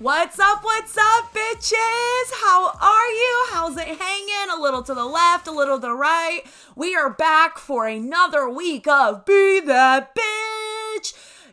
What's up? What's up, bitches? How are you? How's it hanging? A little to the left, a little to the right. We are back for another week of Be That Bitch.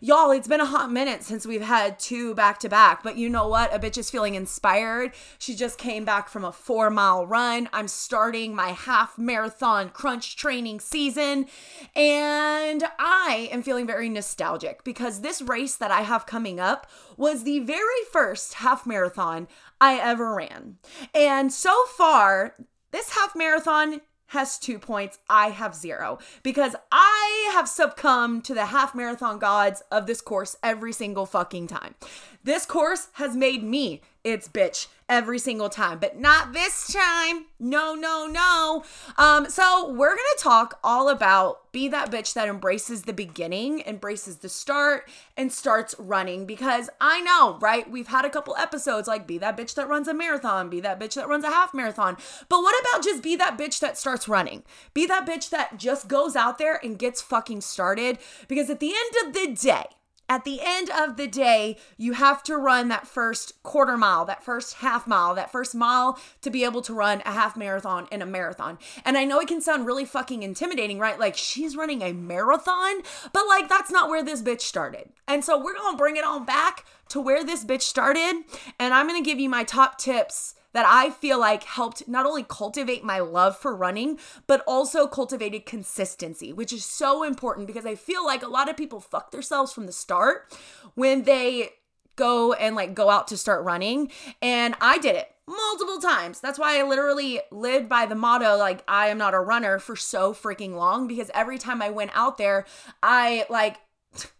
Y'all, it's been a hot minute since we've had two back to back, but you know what? A bitch is feeling inspired. She just came back from a four mile run. I'm starting my half marathon crunch training season, and I am feeling very nostalgic because this race that I have coming up was the very first half marathon I ever ran. And so far, this half marathon has two points. I have zero because I have succumbed to the half marathon gods of this course every single fucking time. This course has made me its bitch every single time, but not this time. No, no, no. Um, so we're gonna talk all about be that bitch that embraces the beginning, embraces the start, and starts running because I know, right? We've had a couple episodes like be that bitch that runs a marathon, be that bitch that runs a half marathon. But what about just be that bitch that starts running? Be that bitch that just goes out there and gets fucking started because at the end of the day, at the end of the day, you have to run that first quarter mile, that first half mile, that first mile to be able to run a half marathon in a marathon. And I know it can sound really fucking intimidating, right? Like she's running a marathon, but like that's not where this bitch started. And so we're gonna bring it on back to where this bitch started. And I'm gonna give you my top tips that I feel like helped not only cultivate my love for running, but also cultivated consistency, which is so important because I feel like a lot of people fuck themselves from the start when they go and like go out to start running. And I did it multiple times. That's why I literally lived by the motto like I am not a runner for so freaking long because every time I went out there, I like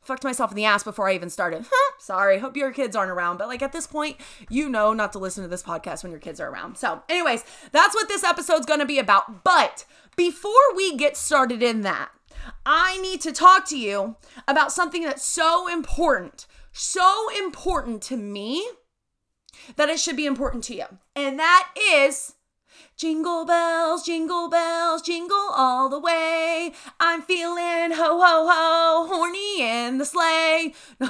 fucked myself in the ass before I even started. Sorry, hope your kids aren't around. But like at this point, you know not to listen to this podcast when your kids are around. So, anyways, that's what this episode's gonna be about. But before we get started in that, I need to talk to you about something that's so important, so important to me that it should be important to you. And that is Jingle bells, jingle bells, jingle all the way. I'm feeling ho ho ho, horny in the sleigh. that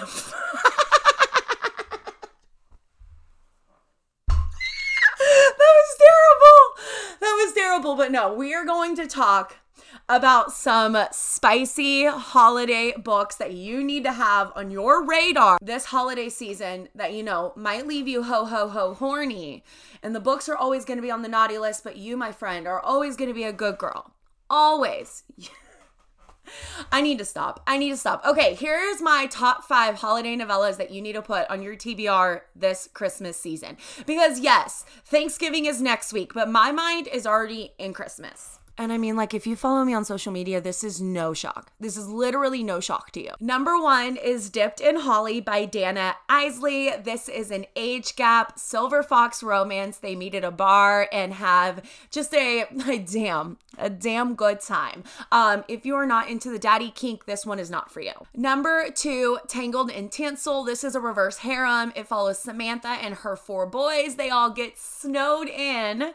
was terrible. That was terrible. But no, we are going to talk about some spicy holiday books that you need to have on your radar this holiday season that you know might leave you ho ho ho horny. And the books are always going to be on the naughty list, but you, my friend, are always going to be a good girl. Always. I need to stop. I need to stop. Okay, here's my top five holiday novellas that you need to put on your TBR this Christmas season. Because, yes, Thanksgiving is next week, but my mind is already in Christmas. And I mean, like, if you follow me on social media, this is no shock. This is literally no shock to you. Number one is Dipped in Holly by Dana Isly. This is an age gap silver fox romance. They meet at a bar and have just a, a damn, a damn good time. Um, if you are not into the daddy kink, this one is not for you. Number two, Tangled in Tinsel. This is a reverse harem. It follows Samantha and her four boys. They all get snowed in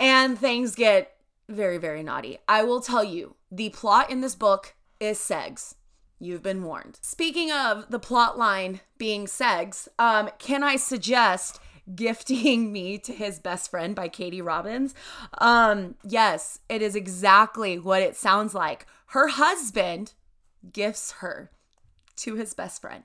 and things get very, very naughty. I will tell you, the plot in this book is segs. You've been warned. Speaking of the plot line being segs, um, can I suggest gifting me to his best friend by Katee Robbins? Um, yes, it is exactly what it sounds like. Her husband gifts her to his best friend.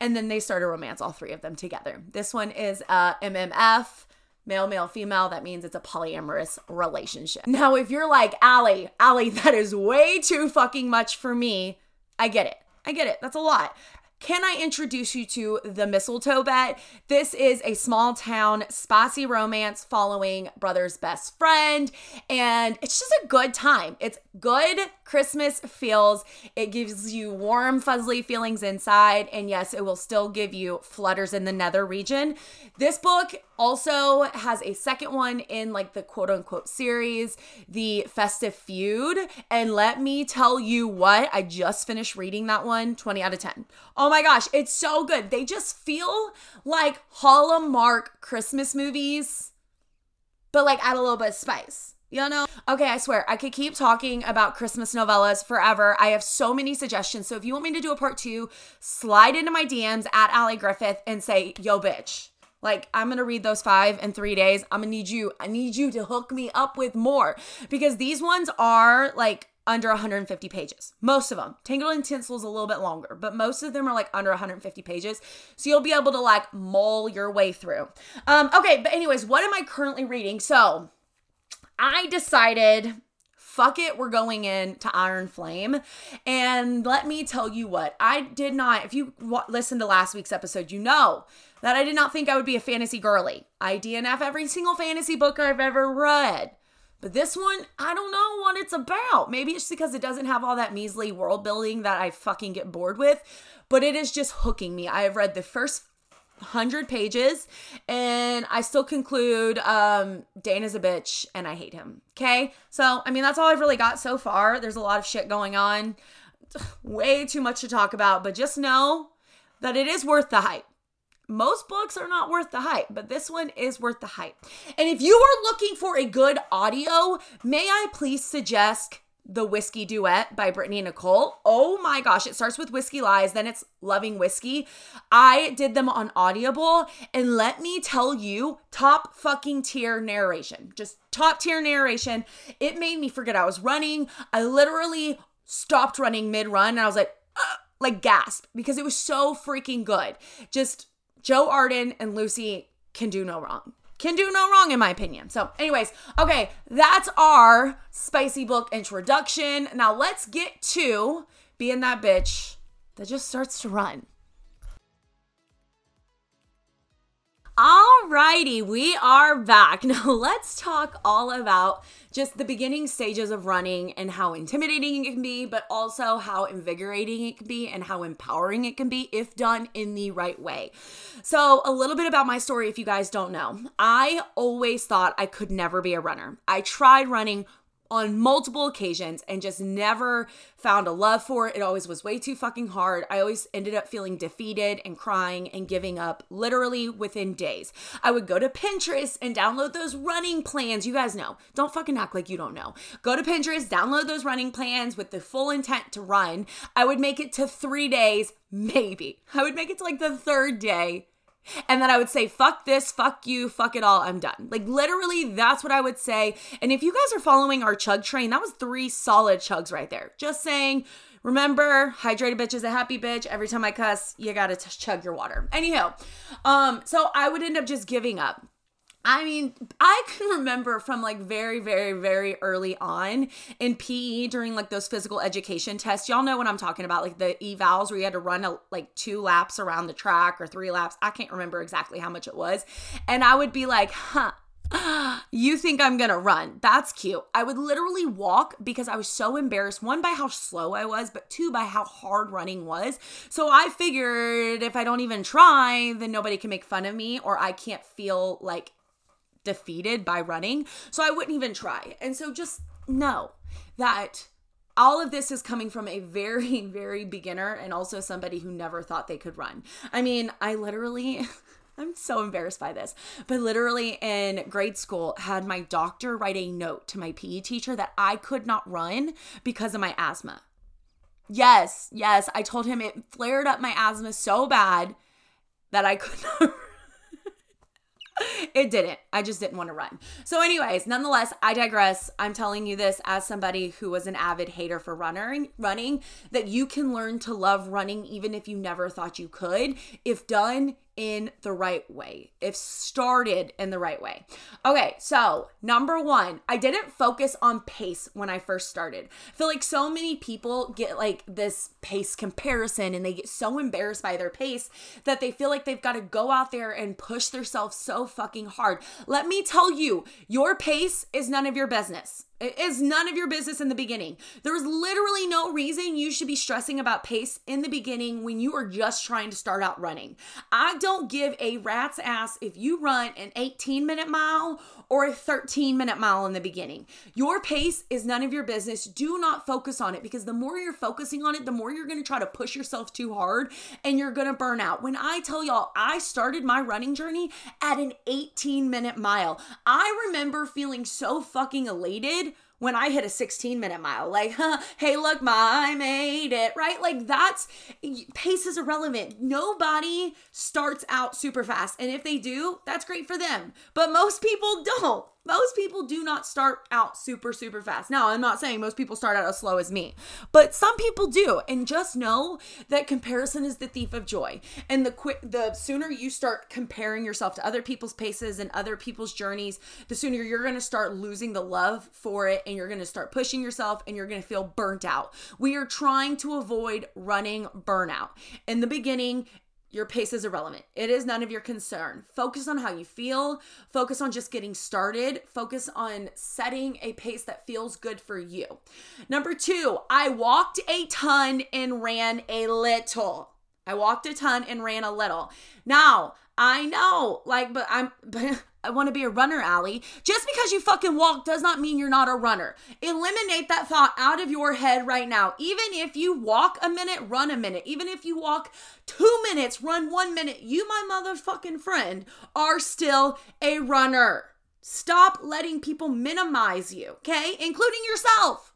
And then they start a romance, all three of them together. This one is uh, MMF male, male, female, that means it's a polyamorous relationship. Now, if you're like, Ally, Ally, that is way too fucking much for me, I get it. I get it. That's a lot. Can I introduce you to The Mistletoe Bet? This is a small town spicy romance following brother's best friend, and it's just a good time. It's good Christmas feels. It gives you warm, fuzzy feelings inside, and yes, it will still give you flutters in the nether region. This book also has a second one in like the quote unquote series, The Festive Feud. And let me tell you what, I just finished reading that one 20 out of 10. Oh my gosh, it's so good. They just feel like Hallmark Christmas movies, but like add a little bit of spice. You know? Okay, I swear, I could keep talking about Christmas novellas forever. I have so many suggestions. So if you want me to do a part two, slide into my DMs at Ally Griffeth and say, yo, bitch Like I'm to read those 5 in 3 days. I'm to need you I need you to hook me up with more because these ones are like under 150 pages. Most of them. Tangled in Tinsel is a little bit longer, but most of them are like under 150 pages. So you'll be able to like mull your way through. Um, okay, but anyways, what am I currently reading? So I decided fuck it, we're going in to Iron Flame. And let me tell you what, I did not, if you w- listened to last week's episode, you know that I did not think I would be a fantasy girly. I DNF every single fantasy book I've ever read. But this one, I don't know what it's about. Maybe it's because it doesn't have all that measly world building that I fucking get bored with, but it is just hooking me. I have read the first 100 pages and I still conclude um Dain's a bitch and I hate him. Okay? So, I mean, that's all I've really got so far. There's a lot of shit going on. Way too much to talk about, but just know that it is worth the hype most books are not worth the hype, but this one is worth the hype. And if you are looking for a good audio, may I please suggest the Whiskey Duet by Brittany Nicole. Oh my gosh, it starts with Whiskey Lies, then it's Loving Whiskey. I did them on Audible, and let me tell you, top fucking tier narration. Just top tier narration. It made me forget I was running. I literally stopped running mid run, and I was like, uh, like gasp because it was so freaking good. Just Joe Arden and Lucy can do no wrong. Can do no wrong, in my opinion. So, anyways, okay, that's our spicy book introduction. Now, let's get to being that bitch that just starts to run. Alrighty, we are back. Now let's talk all about just the beginning stages of running and how intimidating it can be, but also how invigorating it can be and how empowering it can be if done in the right way. So, a little bit about my story if you guys don't know. I always thought I could never be a runner. I tried running on multiple occasions and just never found a love for it. It always was way too fucking hard. I always ended up feeling defeated and crying and giving up literally within days. I would go to Pinterest and download those running plans. You guys know. Don't fucking act like you don't know. Go to Pinterest, download those running plans with the full intent to run. I would make it to three days, maybe. I would make it to like the third day and then I would say, fuck this, fuck you, fuck it all, I'm done. Like literally, that's what I would say. And if you guys are following our chug train, that was three solid chugs right there. Just saying, remember, hydrated bitch is a happy bitch. Every time I cuss, you gotta t- chug your water. Anyhow, um, so I would end up just giving up. I mean, I can remember from like very, very, very early on in PE during like those physical education tests. Y'all know what I'm talking about, like the evals where you had to run a, like two laps around the track or three laps. I can't remember exactly how much it was. And I would be like, huh, you think I'm gonna run. That's cute. I would literally walk because I was so embarrassed, one, by how slow I was, but two, by how hard running was. So I figured if I don't even try, then nobody can make fun of me or I can't feel like defeated by running. So I wouldn't even try. And so just know that all of this is coming from a very, very beginner and also somebody who never thought they could run. I mean, I literally. I'm so embarrassed by this. But literally in grade school had my doctor write a note to my PE teacher that I could not run because of my asthma. Yes, yes, I told him it flared up my asthma so bad that I could not it didn't. I just didn't want to run. So, anyways, nonetheless, I digress. I'm telling you this as somebody who was an avid hater for running, running, that you can learn to love running even if you never thought you could, if done in the right way, if started in the right way. Okay, so number one, I didn't focus on pace when I first started. I feel like so many people get like this pace comparison and they get so embarrassed by their pace that they feel like they've got to go out there and push themselves so fucking hard. Let me tell you, your pace is none of your business. It is none of your business in the beginning. There's literally no reason you should be stressing about pace in the beginning when you are just trying to start out running. I don't give a rat's ass if you run an 18 minute mile or a 13 minute mile in the beginning. Your pace is none of your business. Do not focus on it because the more you're focusing on it, the more you're going to try to push yourself too hard and you're going to burn out. When I tell y'all, I started my running journey at an 18 minute mile. I remember feeling so fucking elated when I hit a 16 minute mile. Like, huh, hey, look, ma, I made it, right? Like, that's pace is irrelevant. Nobody starts out super fast. And if they do, that's great for them. But most people don't. Most people do not start out super, super fast. Now, I'm not saying most people start out as slow as me, but some people do. And just know that comparison is the thief of joy. And the quick, the sooner you start comparing yourself to other people's paces and other people's journeys, the sooner you're going to start losing the love for it and you're going to start pushing yourself and you're going to feel burnt out. We are trying to avoid running burnout. In the beginning, your pace is irrelevant. It is none of your concern. Focus on how you feel. Focus on just getting started. Focus on setting a pace that feels good for you. Number two, I walked a ton and ran a little. I walked a ton and ran a little. Now, I know, like, but I'm, I want to be a runner, Ally. Just because you fucking walk does not mean you're not a runner. Eliminate that thought out of your head right now. Even if you walk a minute, run a minute. Even if you walk two minutes, run one minute. You, my motherfucking friend, are still a runner. Stop letting people minimize you, okay? Including yourself.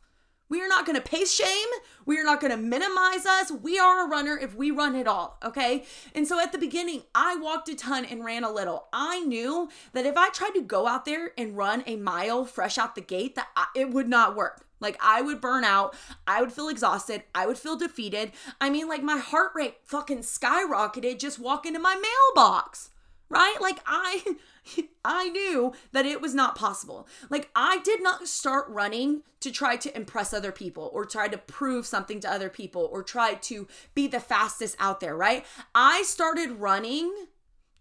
We are not going to pace shame. We are not going to minimize us. We are a runner if we run it all, okay? And so at the beginning, I walked a ton and ran a little. I knew that if I tried to go out there and run a mile fresh out the gate, that I, it would not work. Like I would burn out. I would feel exhausted. I would feel defeated. I mean, like my heart rate fucking skyrocketed just walking to my mailbox, right? Like I I knew that it was not possible. Like, I did not start running to try to impress other people or try to prove something to other people or try to be the fastest out there, right? I started running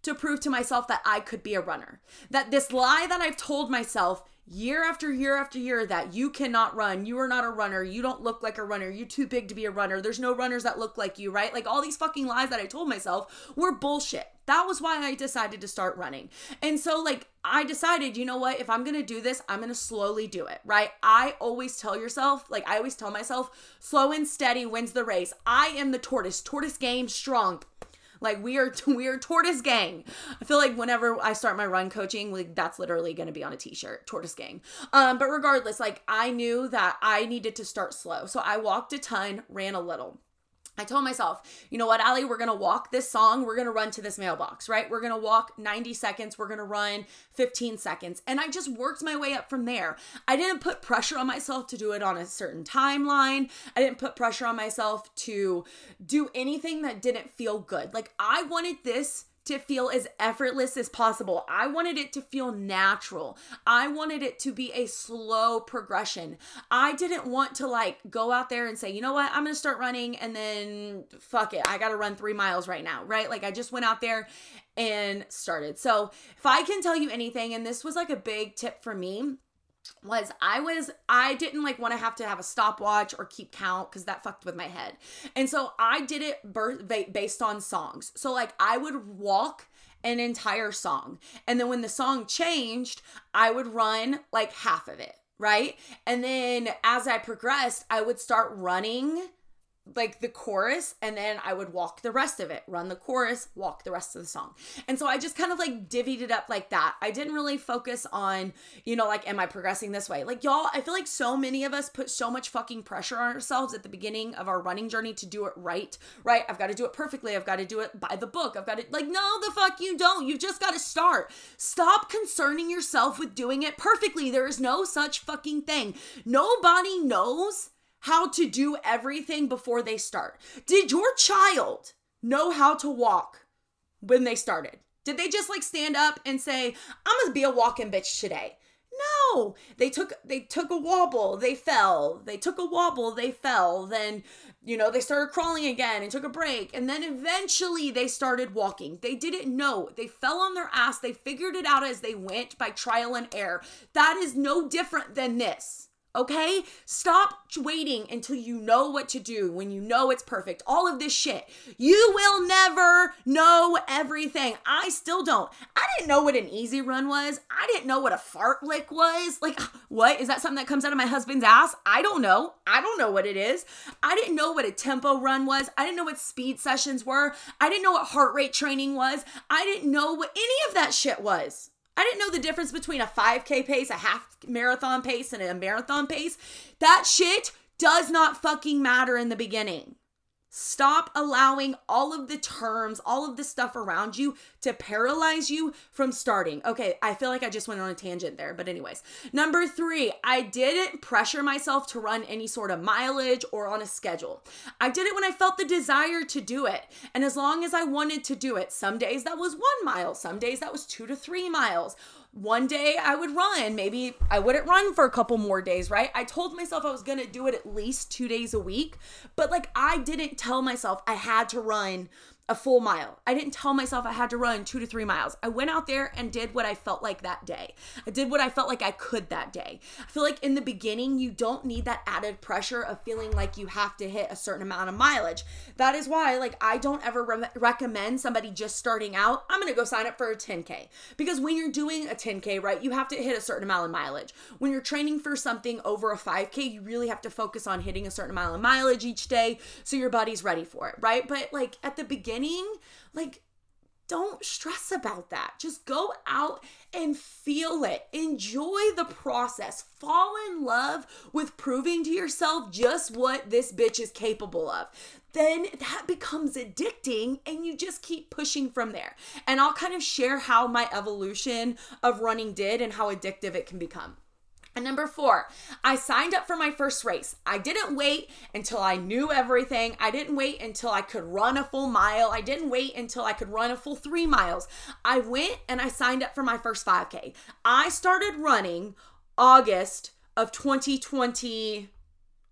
to prove to myself that I could be a runner. That this lie that I've told myself year after year after year that you cannot run. You are not a runner. You don't look like a runner. You're too big to be a runner. There's no runners that look like you, right? Like all these fucking lies that I told myself were bullshit. That was why I decided to start running. And so, like, I decided, you know what? If I'm gonna do this, I'm gonna slowly do it, right? I always tell yourself, like, I always tell myself, slow and steady wins the race. I am the tortoise, tortoise game strong. Like we are we are tortoise gang. I feel like whenever I start my run coaching, like that's literally going to be on a t-shirt, tortoise gang. Um but regardless, like I knew that I needed to start slow. So I walked a ton, ran a little. I told myself, you know what, Ally, we're gonna walk this song, we're gonna run to this mailbox, right? We're gonna walk 90 seconds, we're gonna run 15 seconds. And I just worked my way up from there. I didn't put pressure on myself to do it on a certain timeline. I didn't put pressure on myself to do anything that didn't feel good. Like, I wanted this to feel as effortless as possible. I wanted it to feel natural. I wanted it to be a slow progression. I didn't want to like go out there and say, you know what, I'm gonna start running and then fuck it, I gotta run three miles right now, right? Like I just went out there and started. So if I can tell you anything, and this was like a big tip for me was I was I didn't like want to have to have a stopwatch or keep count because that fucked with my head, and so I did it based on songs. So like I would walk an entire song, and then when the song changed, I would run like half of it, right? And then as I progressed, I would start running like the chorus and then I would walk the rest of it, run the chorus, walk the rest of the song. And so I just kind of like divvied it up like that. I didn't really focus on, you know, like, am I progressing this way? Like, y'all, I feel like so many of us put so much fucking pressure on ourselves at the beginning of our running journey to do it right, right? I've got to do it perfectly. I've got to do it by the book. I've got to, like, no, the fuck you don't. You've just got to start. Stop concerning yourself with doing it perfectly. There is no such fucking thing. Nobody knows how to do everything before they start. Did your child know how to walk when they started? Did they just like stand up and say, "I'm going to be a walking bitch today"? No. They took they took a wobble, they fell. They took a wobble, they fell. Then, you know, they started crawling again and took a break. And then eventually they started walking. They didn't know. They fell on their ass. They figured it out as they went by trial and error. That is no different than this. Okay? Stop waiting until you know what to do when you know it's perfect. All of this shit. You will never know everything. I still don't. I didn't know what an easy run was. I didn't know what a fartlek was. Like, what? Is that something that comes out of my husband's ass? I don't know. I don't know what it is. I didn't know what a tempo run was. I didn't know what speed sessions were. I didn't know what heart rate training was. I didn't know what any of that shit was. I didn't know the difference between a 5K pace, a half marathon pace, and a marathon pace. That shit does not fucking matter in the beginning. Stop allowing all of the terms, all of the stuff around you to paralyze you from starting. Okay, I feel like I just went on a tangent there, but, anyways. Number three, I didn't pressure myself to run any sort of mileage or on a schedule. I did it when I felt the desire to do it. And as long as I wanted to do it, some days that was one mile, some days that was two to three miles one day I would run. Maybe I wouldn't run for a couple more days, right? I told myself I was going to do it at least two days a week, but like I didn't tell myself I had to run a full mile. I didn't tell myself I had to run two to three miles. I went out there and did what I felt like that day. I did what I felt like I could that day. I feel like in the beginning, you don't need that added pressure of feeling like you have to hit a certain amount of mileage. That is why, like, I don't ever re- recommend somebody just starting out, I'm gonna go sign up for a 10K. Because when you're doing a 10K, right, you have to hit a certain amount of mileage. When you're training for something over a 5K, you really have to focus on hitting a certain amount of mileage each day so your body's ready for it, right? But like at the beginning, beginning, like don't stress about that. Just go out and feel it. Enjoy the process. Fall in love with proving to yourself just what this bitch is capable of. Then that becomes addicting and you just keep pushing from there. And I'll kind of share how my evolution of running did and how addictive it can become. And number four, I signed up for my first race. I didn't wait until I knew everything. I didn't wait until I could run a full mile. I didn't wait until I could run a full three miles. I went and I signed up for my first 5K. I started running August of 2020.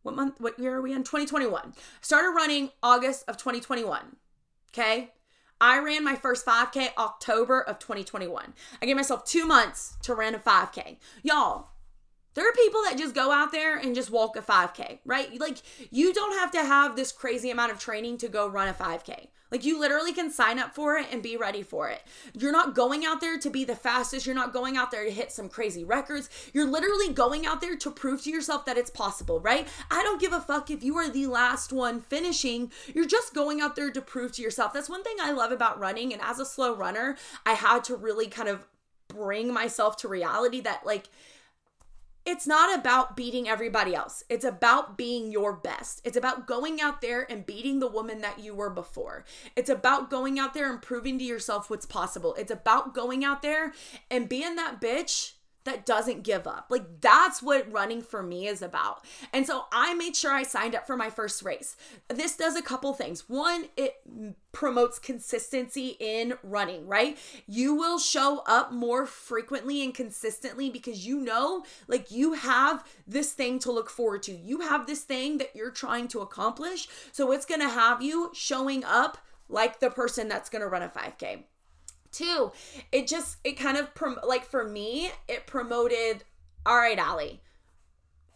What month? What year are we in? 2021. Started running August of 2021. Okay. I ran my first 5K October of 2021. I gave myself two months to run a 5K. Y'all, there are people that just go out there and just walk a 5K, right? Like, you don't have to have this crazy amount of training to go run a 5K. Like, you literally can sign up for it and be ready for it. You're not going out there to be the fastest. You're not going out there to hit some crazy records. You're literally going out there to prove to yourself that it's possible, right? I don't give a fuck if you are the last one finishing. You're just going out there to prove to yourself. That's one thing I love about running. And as a slow runner, I had to really kind of bring myself to reality that, like, it's not about beating everybody else. It's about being your best. It's about going out there and beating the woman that you were before. It's about going out there and proving to yourself what's possible. It's about going out there and being that bitch that doesn't give up. Like that's what running for me is about. And so I made sure I signed up for my first race. This does a couple things. One, it promotes consistency in running, right? You will show up more frequently and consistently because you know like you have this thing to look forward to. You have this thing that you're trying to accomplish. So it's to have you showing up like the person that's to run a 5K. Two, it just, it kind of, prom- like for me, it promoted, all right, Ally,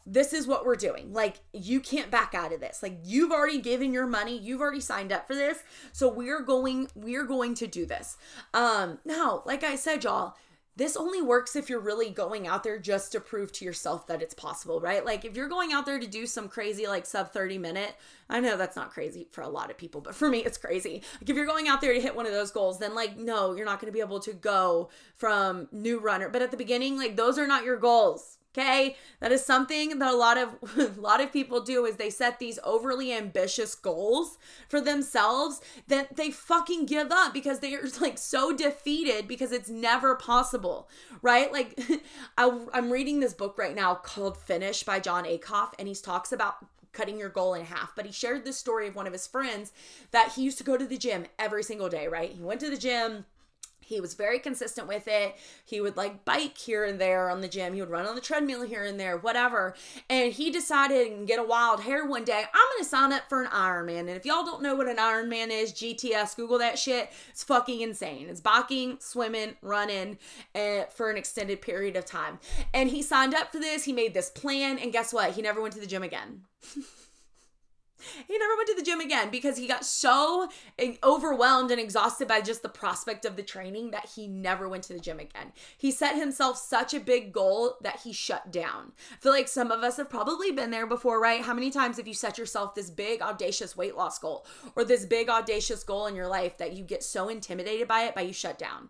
this is what we're doing. Like, you can't back out of this. Like, you've already given your money, you've already signed up for this. So we're going, we're going to do this. Um, now, like I said, y'all, this only works if you're really going out there just to prove to yourself that it's possible, right? Like if you're going out there to do some crazy like sub 30 minute, I know that's not crazy for a lot of people, but for me it's crazy. Like if you're going out there to hit one of those goals, then like no, you're not going to be able to go from new runner. But at the beginning, like those are not your goals Okay? That is something that a lot of a lot of people do is they set these overly ambitious goals for themselves that they fucking give up because they are like so defeated because it's never possible, right? Like I, I'm reading this book right now called Finish by Jon Acuff and he talks about cutting your goal in half. But he shared this story of one of his friends that he used to go to the gym every single day, right? He went to the gym he was very consistent with it. He would like bike here and there on the gym. He would run on the treadmill here and there, whatever. And he decided and get a wild hair one day. I'm gonna sign up for an Ironman. And if y'all don't know what an Ironman is, GTS, Google that shit. It's fucking insane. It's biking, swimming, running uh, for an extended period of time. And he signed up for this. He made this plan, and guess what? He never went to the gym again. He never went to the gym again because he got so eh, overwhelmed and exhausted by just the prospect of the training that he never went to the gym again. He set himself such a big goal that he shut down. I feel like some of us have probably been there before, right? How many times have you set yourself this big, audacious weight loss goal or this big, audacious goal in your life that you get so intimidated by it, by you shut down?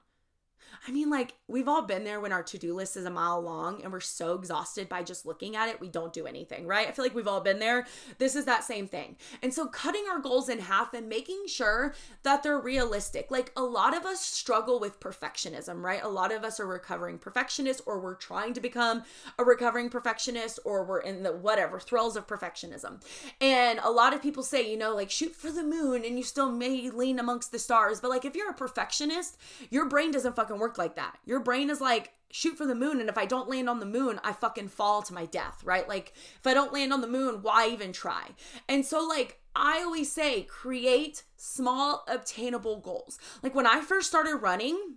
I mean, like, we've all been there when our to do list is a mile long and we're so exhausted by just looking at it, we don't do anything, right? I feel like we've all been there. This is that same thing. And so, cutting our goals in half and making sure that they're realistic. Like, a lot of us struggle with perfectionism, right? A lot of us are recovering perfectionists, or we're trying to become a recovering perfectionist, or we're in the whatever thrills of perfectionism. And a lot of people say, you know, like, shoot for the moon and you still may lean amongst the stars. But, like, if you're a perfectionist, your brain doesn't fucking work like that. Your brain is like, shoot for the moon. And if I don't land on the moon, I fucking fall to my death, right? Like, if I don't land on the moon, why even try? And so, like, I always say, create small, obtainable goals. Like, when I first started running,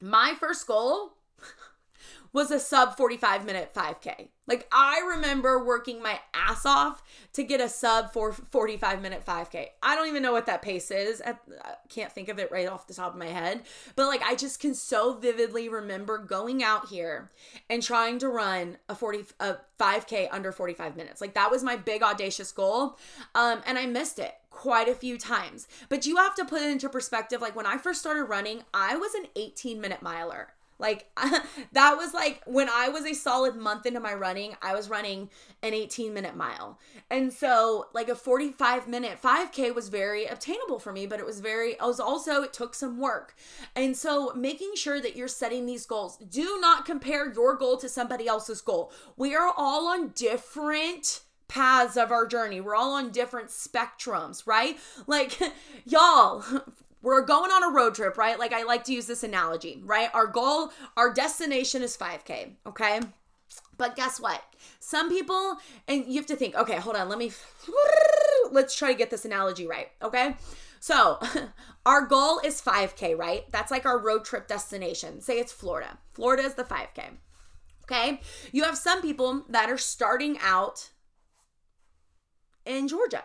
my first goal was a sub 45 minute 5K. Like I remember working my ass off to get a sub for 45 minute 5K. I don't even know what that pace is. I can't think of it right off the top of my head. But like I just can so vividly remember going out here and trying to run a 40 a 5K under 45 minutes. Like that was my big audacious goal. Um and I missed it quite a few times. But you have to put it into perspective like when I first started running, I was an 18 minute miler. Like that was like when I was a solid month into my running, I was running an 18 minute mile. And so like a 45 minute 5k was very obtainable for me, but it was very it was also it took some work. And so making sure that you're setting these goals. Do not compare your goal to somebody else's goal. We are all on different paths of our journey. We're all on different spectrums, right? Like, y'all, we're going on a road trip, right? Like I like to use this analogy, right? Our goal, our destination is 5K, okay? But guess what? Some people, and you have to think, okay, hold on, let me, let's try to get this analogy right, okay? So, our goal is 5K, right? That's like our road trip destination. Say it's Florida. Florida is the 5K. Okay? You have some people that are starting out in Georgia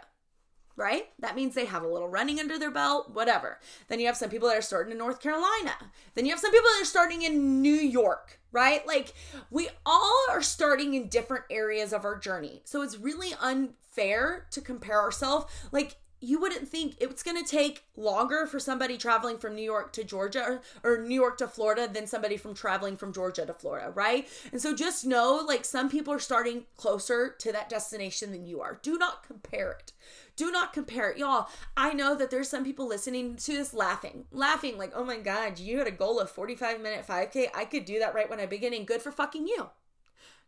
right? That means they have a little running under their belt, whatever. Then you have some people that are starting in North Carolina. Then you have some people that are starting in New York, right? Like we all are starting in different areas of our journey. So it's really unfair to compare ourselves. Like you wouldn't think it's going to take longer for somebody traveling from New York to Georgia or, or, New York to Florida than somebody from traveling from Georgia to Florida, right? And so just know like some people are starting closer to that destination than you are. Do not compare it. Do not compare it. Y'all, I know that there's some people listening to this laughing, laughing like, oh my God, you had a goal of 45 minute 5K. I could do that right when I beginning. Good for fucking you.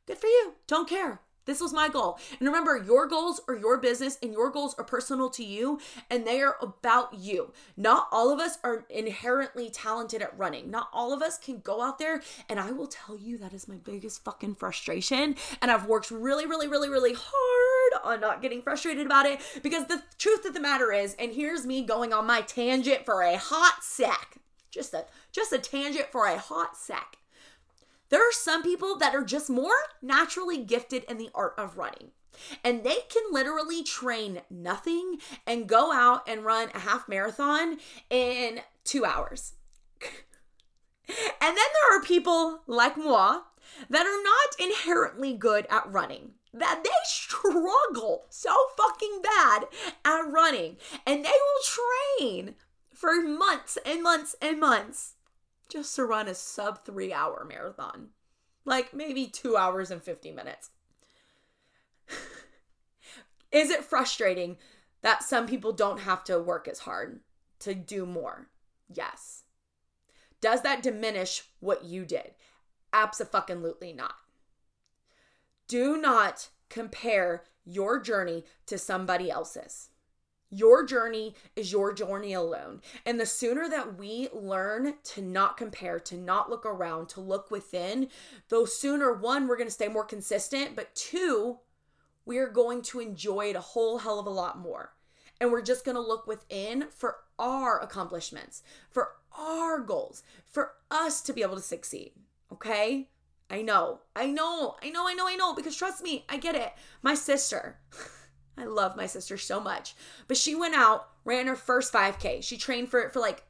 Good for you. Don't care. This was my goal. And remember, your goals are your business and your goals are personal to you and they are about you. Not all of us are inherently talented at running. Not all of us can go out there. And I will tell you, that is my biggest fucking frustration. And I've worked really, really, really, really hard on not getting frustrated about it because the truth of the matter is, and here's me going on my tangent for a hot sec. Just a just a tangent for a hot sec there are some people that are just more naturally gifted in the art of running. And they can literally train nothing and go out and run a half marathon in two hours. and then there are people like moi that are not inherently good at running. That they struggle so fucking bad at running. And they will train for months and months and months just to run a sub three hour marathon. Like maybe two hours and 50 minutes. Is it frustrating that some people don't have to work as hard to do more? Yes. Does that diminish what you did? Absolutely not. Do not compare your journey to somebody else's. Your journey is your journey alone. And the sooner that we learn to not compare, to not look around, to look within, the sooner, one, we're going to stay more consistent, but two, we're going to enjoy it a whole hell of a lot more. And we're just going to look within for our accomplishments, for our goals, for us to be able to succeed. Okay? I know, I know, I know, I know, I know, because trust me, I get it. My sister. I love my sister so much. But she went out, ran her first 5K. She trained for it for like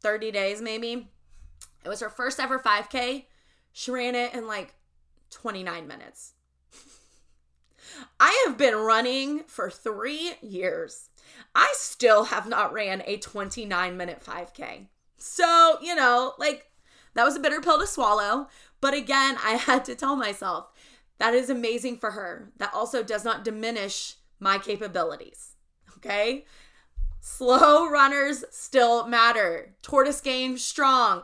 30 days, maybe. It was her first ever 5K. She ran it in like 29 minutes. I have been running for three years. I still have not ran a 29 minute 5K. So, you know, like that was a bitter pill to swallow. But again, I had to tell myself that is amazing for her. That also does not diminish my capabilities. Okay? Slow runners still matter. Tortoise game strong,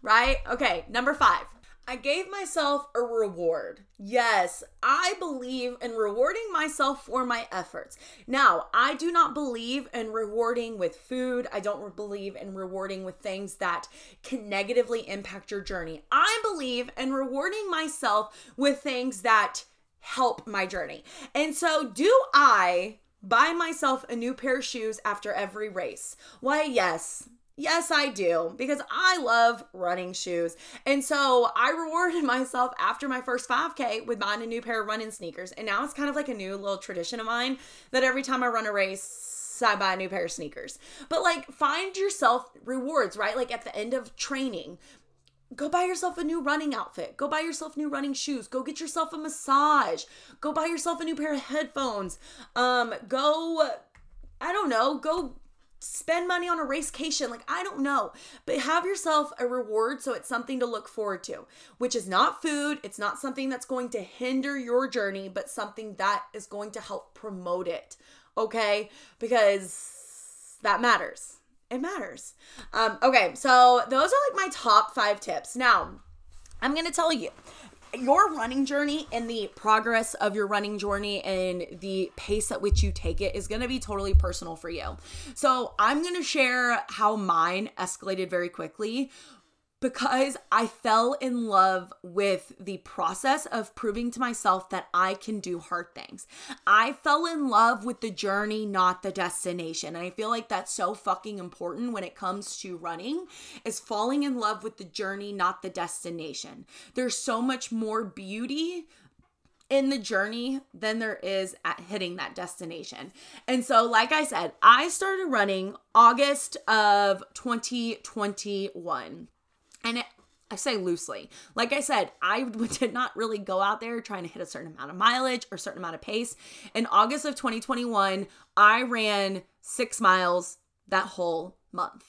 right? Okay, number five. I gave myself a reward. Yes, I believe in rewarding myself for my efforts. Now, I do not believe in rewarding with food. I don't believe in rewarding with things that can negatively impact your journey. I believe in rewarding myself with things that help my journey. And so, do I buy myself a new pair of shoes after every race? Why, yes. Yes, I do, because I love running shoes. And so I rewarded myself after my first 5K with buying a new pair of running sneakers. And now it's kind of like a new little tradition of mine that every time I run a race, I buy a new pair of sneakers. But like, find yourself rewards, right? Like at the end of training, go buy yourself a new running outfit. Go buy yourself new running shoes. Go get yourself a massage. Go buy yourself a new pair of headphones. Um, go, I don't know, go spend money on a racecation like i don't know but have yourself a reward so it's something to look forward to which is not food it's not something that's going to hinder your journey but something that is going to help promote it okay because that matters it matters. Um okay so those are like my top five tips. Now i'm gonna tell you your running journey and the progress of your running journey and the pace at which you take it is going to be totally personal for you. So, I'm going to share how mine escalated very quickly because I fell in love with the process of proving to myself that I can do hard things. I fell in love with the journey, not the destination. And I feel like that's so fucking important when it comes to running is falling in love with the journey, not the destination. There's so much more beauty in the journey than there is at hitting that destination. And so, like I said, I started running August of 2021. And it, I say loosely. Like I said, I did not really go out there trying to hit a certain amount of mileage or certain amount of pace. In August of 2021, I ran six miles that whole month.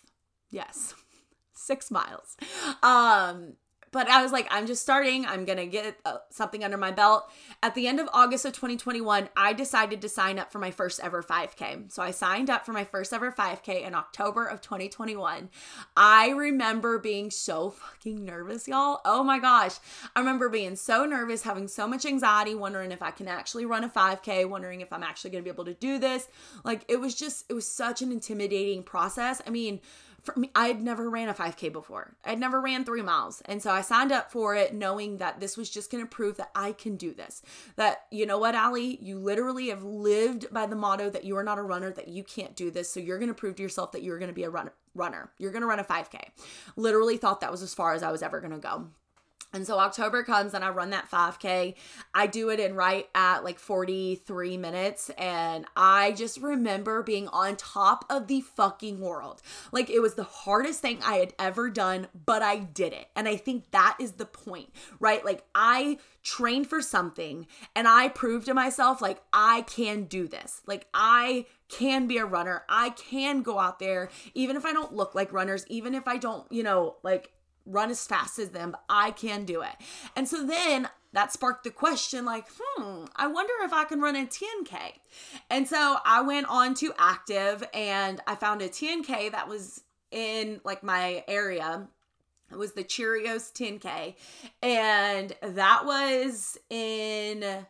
Yes, six miles. Um, but I was like, I'm just starting. I'm going to get uh, something under my belt. At the end of August of 2021, I decided to sign up for my first ever 5K. So I signed up for my first ever 5K in October of 2021. I remember being so fucking nervous, y'all. Oh my gosh. I remember being so nervous, having so much anxiety, wondering if I can actually run a 5K, wondering if I'm actually going to be able to do this. Like, it was just, it was such an intimidating process. I mean, for me, I'd never ran a 5K before. I'd never ran three miles. And so I signed up for it knowing that this was just going to prove that I can do this. That, you know what, Ally, you literally have lived by the motto that you are not a runner, that you can't do this. So you're going to prove to yourself that you're going to be a runner. Runner. You're going to run a 5K. Literally thought that was as far as I was ever going to go. And so October comes and I run that 5K. I do it in right at like 43 minutes. And I just remember being on top of the fucking world. Like it was the hardest thing I had ever done, but I did it. And I think that is the point, right? Like I trained for something and I proved to myself, like, I can do this. Like I can be a runner. I can go out there, even if I don't look like runners, even if I don't, you know, like run as fast as them, but I can do it. And so then that sparked the question like, hmm, I wonder if I can run a 10K. And so I went on to Active and I found a 10K that was in like my area. It was the Cheerios 10K. And that was in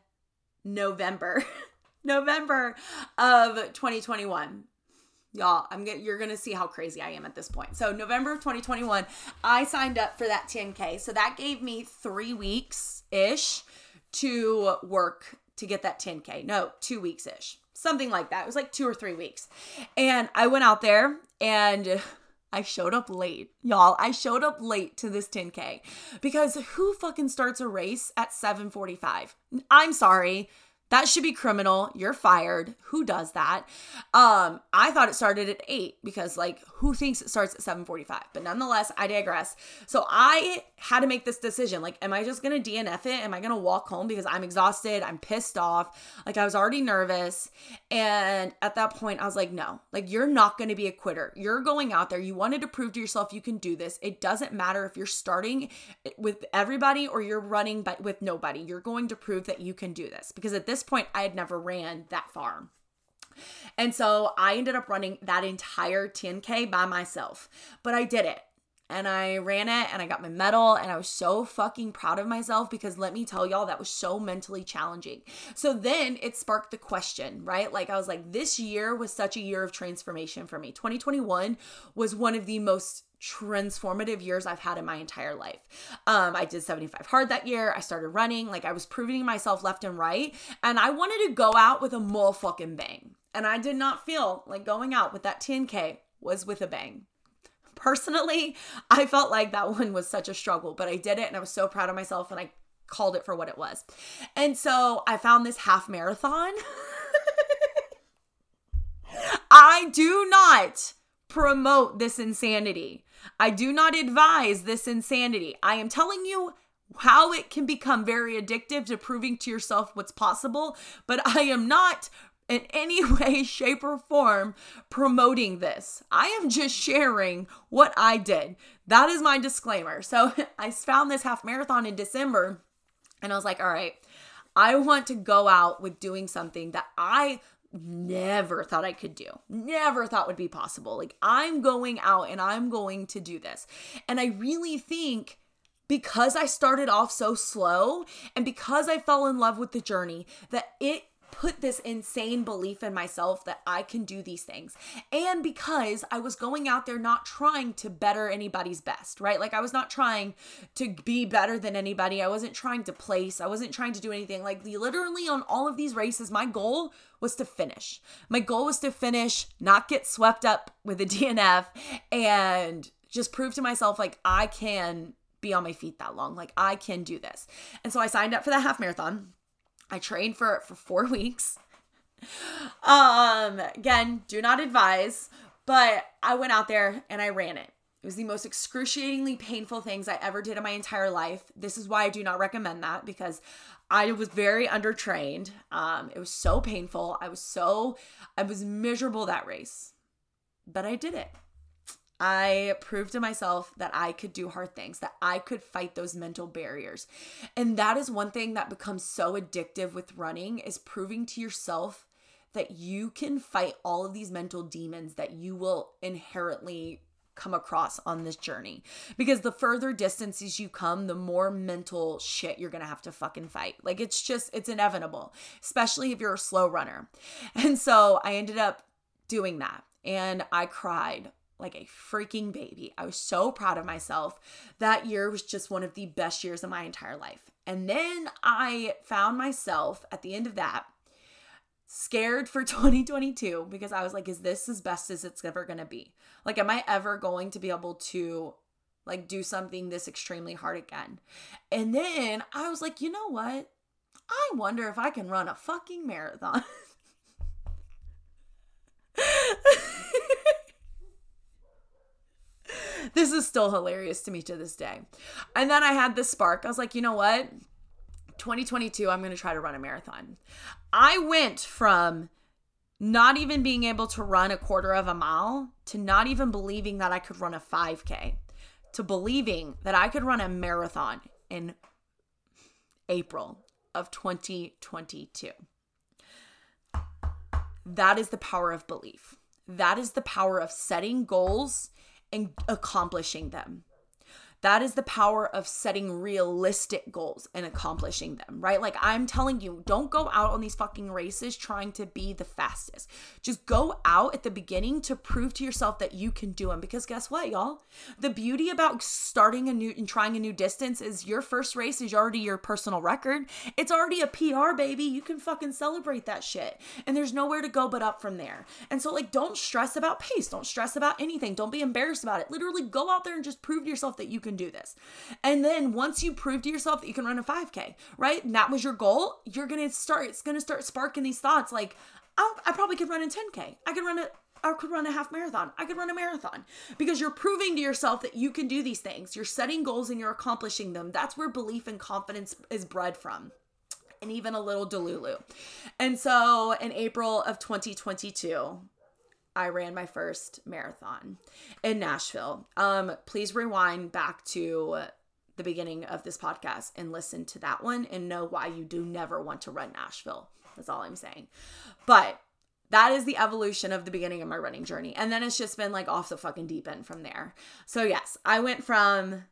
November. November of 2021 y'all i'm gonna you're gonna see how crazy i am at this point. So november of 2021 i signed up for that 10k so that gave me three weeks ish to work to get that 10k no two weeks ish something like that. It was like two or three weeks. And i went out there and I showed up late, y'all. I showed up late to this 10K because who fucking starts a race at 7:45? I'm sorry. That should be criminal. You're fired. Who does that? Um, I thought it started at 8 because like who thinks it starts at 7:45? But nonetheless, I digress. So I had to make this decision. Like am I just to DNF it? Am I to walk home because I'm exhausted? I'm pissed off. Like I was already nervous. And at that point I was like, no. Like you're not to be a quitter. You're going out there. You wanted to prove to yourself you can do this. It doesn't matter if you're starting with everybody or you're running but with nobody. You're going to prove that you can do this because at this point I had never ran that far. And so I ended up running that entire 10K by myself, but I did it and I ran it and I got my medal and I was so fucking proud of myself because let me tell y'all that was so mentally challenging. So then it sparked the question, right? Like I was like this year was such a year of transformation for me. 2021 was one of the most transformative years I've had in my entire life. Um, I did 75 hard that year. I started running, like I was proving myself left and right, and I wanted to go out with a motherfucking bang. And I did not feel like going out with that 10K was with a bang. Personally, I felt like that one was such a struggle, but I did it and I was so proud of myself and I called it for what it was. And so I found this half marathon. I do not promote this insanity. I do not advise this insanity. I am telling you how it can become very addictive to proving to yourself what's possible, but I am not in any way, shape, or form promoting this. I am just sharing what I did. That is my disclaimer. So I found this half marathon in December and I was like, all right, I want to go out with doing something that I never thought I could do, never thought would be possible. Like, I'm going out and I'm going to do this. And I really think because I started off so slow and because I fell in love with the journey, that it put this insane belief in myself that I can do these things. And because I was going out there not trying to better anybody's best, right? Like I was not trying to be better than anybody. I wasn't trying to place. I wasn't trying to do anything. Like literally on all of these races, my goal was to finish. My goal was to finish, not get swept up with a DNF and just prove to myself like I can be on my feet that long. Like I can do this. And so I signed up for the half marathon I trained for it for four weeks. Um, again, do not advise, but I went out there and I ran it. It was the most excruciatingly painful things I ever did in my entire life. This is why I do not recommend that because I was very undertrained. Um, it was so painful. I was so, I was miserable that race, but I did it. I proved to myself that I could do hard things, that I could fight those mental barriers. And that is one thing that becomes so addictive with running is proving to yourself that you can fight all of these mental demons that you will inherently come across on this journey. Because the further distances you come, the more mental shit you're gonna have to fucking fight. Like it's just, it's inevitable, especially if you're a slow runner. And so I ended up doing that and I cried like a freaking baby. I was so proud of myself. That year was just one of the best years of my entire life. And then I found myself at the end of that scared for 2022 because I was like, is this as best as it's ever going to be? Like, am I ever going to be able to like do something this extremely hard again? And then I was like, you know what? I wonder if I can run a fucking marathon. this is still hilarious to me to this day. And then I had this spark. I was like, you know what? 2022, I'm going to try to run a marathon. I went from not even being able to run a quarter of a mile to not even believing that I could run a 5K to believing that I could run a marathon in April of 2022. That is the power of belief. That is the power of setting goals and accomplishing them. That is the power of setting realistic goals and accomplishing them, right? Like I'm telling you, don't go out on these fucking races trying to be the fastest. Just go out at the beginning to prove to yourself that you can do them. Because guess what, y'all? The beauty about starting a new and trying a new distance is your first race is already your personal record. It's already a PR, baby. You can fucking celebrate that shit. And there's nowhere to go but up from there. And so, like, don't stress about pace. Don't stress about anything. Don't be embarrassed about it. Literally go out there and just prove to yourself that you can can do this. And then once you prove to yourself that you can run a 5K, right? And that was your goal, you're gonna start, it's gonna start sparking these thoughts like, I, I probably could run a 10K. I could run a I could run a half marathon. I could run a marathon because you're proving to yourself that you can do these things. You're setting goals and you're accomplishing them. That's where belief and confidence is bred from. And even a little Delulu. And so in April of 2022, I ran my first marathon in Nashville. Um, please rewind back to the beginning of this podcast and listen to that one and know why you do never want to run Nashville. That's all I'm saying. But that is the evolution of the beginning of my running journey. And then it's just been like off the fucking deep end from there. So, yes, I went from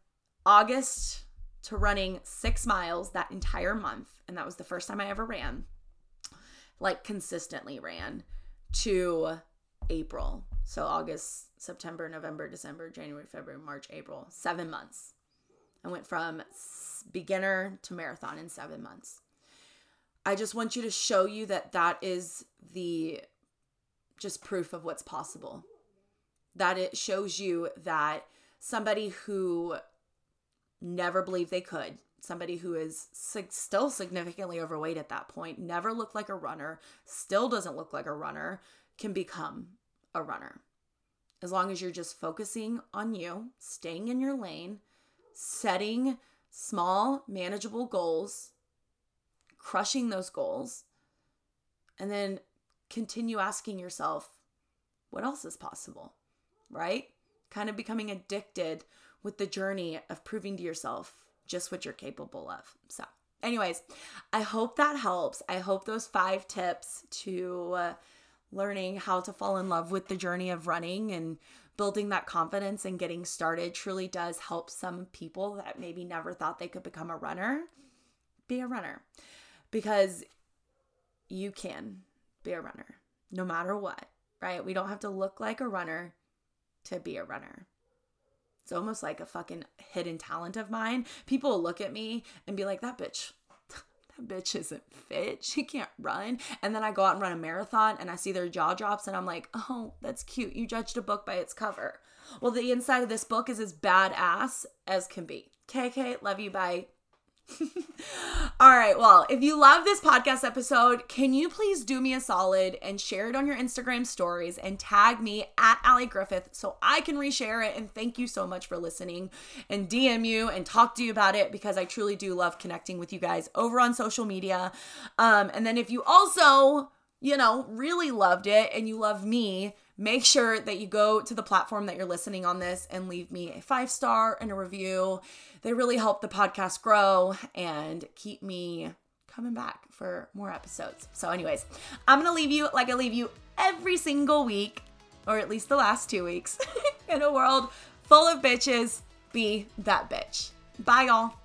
August to running six miles that entire month. And that was the first time I ever ran, like consistently ran to April. So August, September, November, December, January, February, March, April, seven months. I went from beginner to marathon in seven months. I just want you to show you that that is the just proof of what's possible. That it shows you that somebody who never believed they could, somebody who is still significantly overweight at that point, never looked like a runner, still doesn't look like a runner, can become a runner. As long as you're just focusing on you, staying in your lane, setting small, manageable goals, crushing those goals, and then continue asking yourself, what else is possible? Right? Kind of becoming addicted with the journey of proving to yourself just what you're capable of. So, anyways, I hope that helps. I hope those five tips to uh, learning how to fall in love with the journey of running and building that confidence and getting started truly does help some people that maybe never thought they could become a runner be a runner because you can be a runner no matter what, right? We don't have to look like a runner to be a runner. It's almost like a fucking hidden talent of mine. People look at me and be like, that bitch, bitch isn't fit. She can't run. And then I go out and run a marathon and I see their jaw drops and I'm like, oh, that's cute. You judged a book by its cover. Well, the inside of this book is as badass as can be. KK, love you. Bye. All right. Well, if you love this podcast episode, can you please do me a solid and share it on your Instagram stories and tag me at Ally Griffeth so I can reshare it? And thank you so much for listening and DM you and talk to you about it because I truly do love connecting with you guys over on social media. Um, and then if you also, you know, really loved it and you love me, make sure that you go to the platform that you're listening on this and leave me a five star and a review. They really help the podcast grow and keep me coming back for more episodes. So, anyways, I'm gonna leave you like I leave you every single week, or at least the last two weeks, in a world full of bitches. Be that bitch. Bye, y'all.